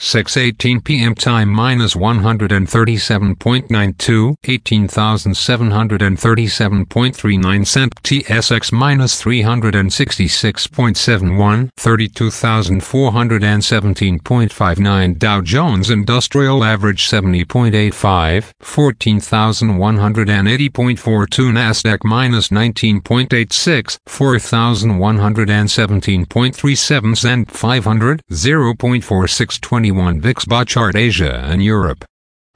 6:18 p.m. time minus 137.92 18737.39 cent TSX minus 366.71 32417.59 Dow Jones Industrial Average 70.85 14180.42 Nasdaq minus 19.86 4117.37 cent 500 0.4621 21 VIX bar chart Asia and Europe.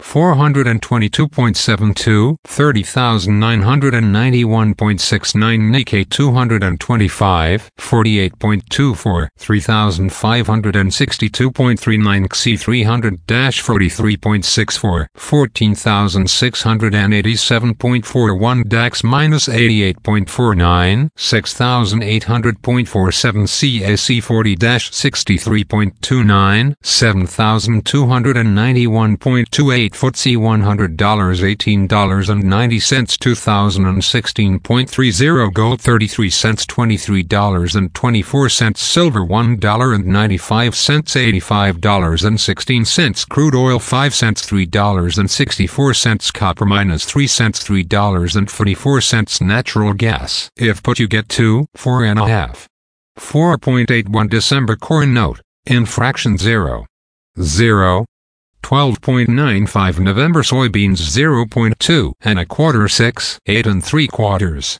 422.72, 30,991.69 Nikkei 225, 48.24, 3,562.39 XE 300-43.64, 14,687.41 DAX minus 88.49, 6,800.47 CAC 40-63.29, 7,291.28 FTSE $100 $18.90 2016.30 Gold 33 cents $23.24 Silver $1.95 $85.16 Crude oil 5 cents $3.64 Copper minus 3 cents $3.44 Natural gas If put you get 2, 4 and a half. 4.81 December corn note, infraction 0. 0. 12.95 November soybeans 0.2 and a quarter 6, 8 and 3 quarters.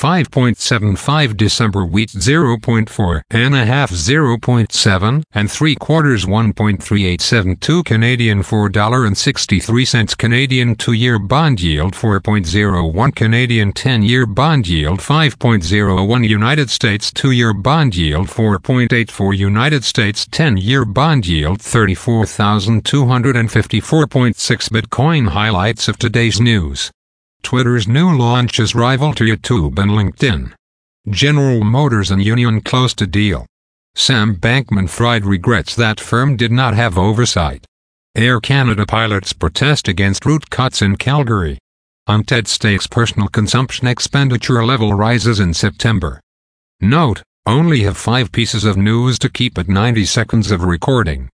5.75 December wheat 0.4 and a half 0.7 and 3 quarters 1.3872 Canadian $4.63 Canadian 2-year bond yield 4.01 Canadian 10-year bond yield 5.01 United States 2-year bond yield 4.84 United States 10-year bond yield 34,254.6 Bitcoin. Highlights of today's news Twitter's new launches rival to YouTube and LinkedIn. General Motors and Union close to deal. Sam Bankman-Fried regrets that firm did not have oversight. Air Canada pilots protest against route cuts in Calgary. Unted States personal consumption expenditure level rises in September. Note, only have five pieces of news to keep at 90 seconds of recording.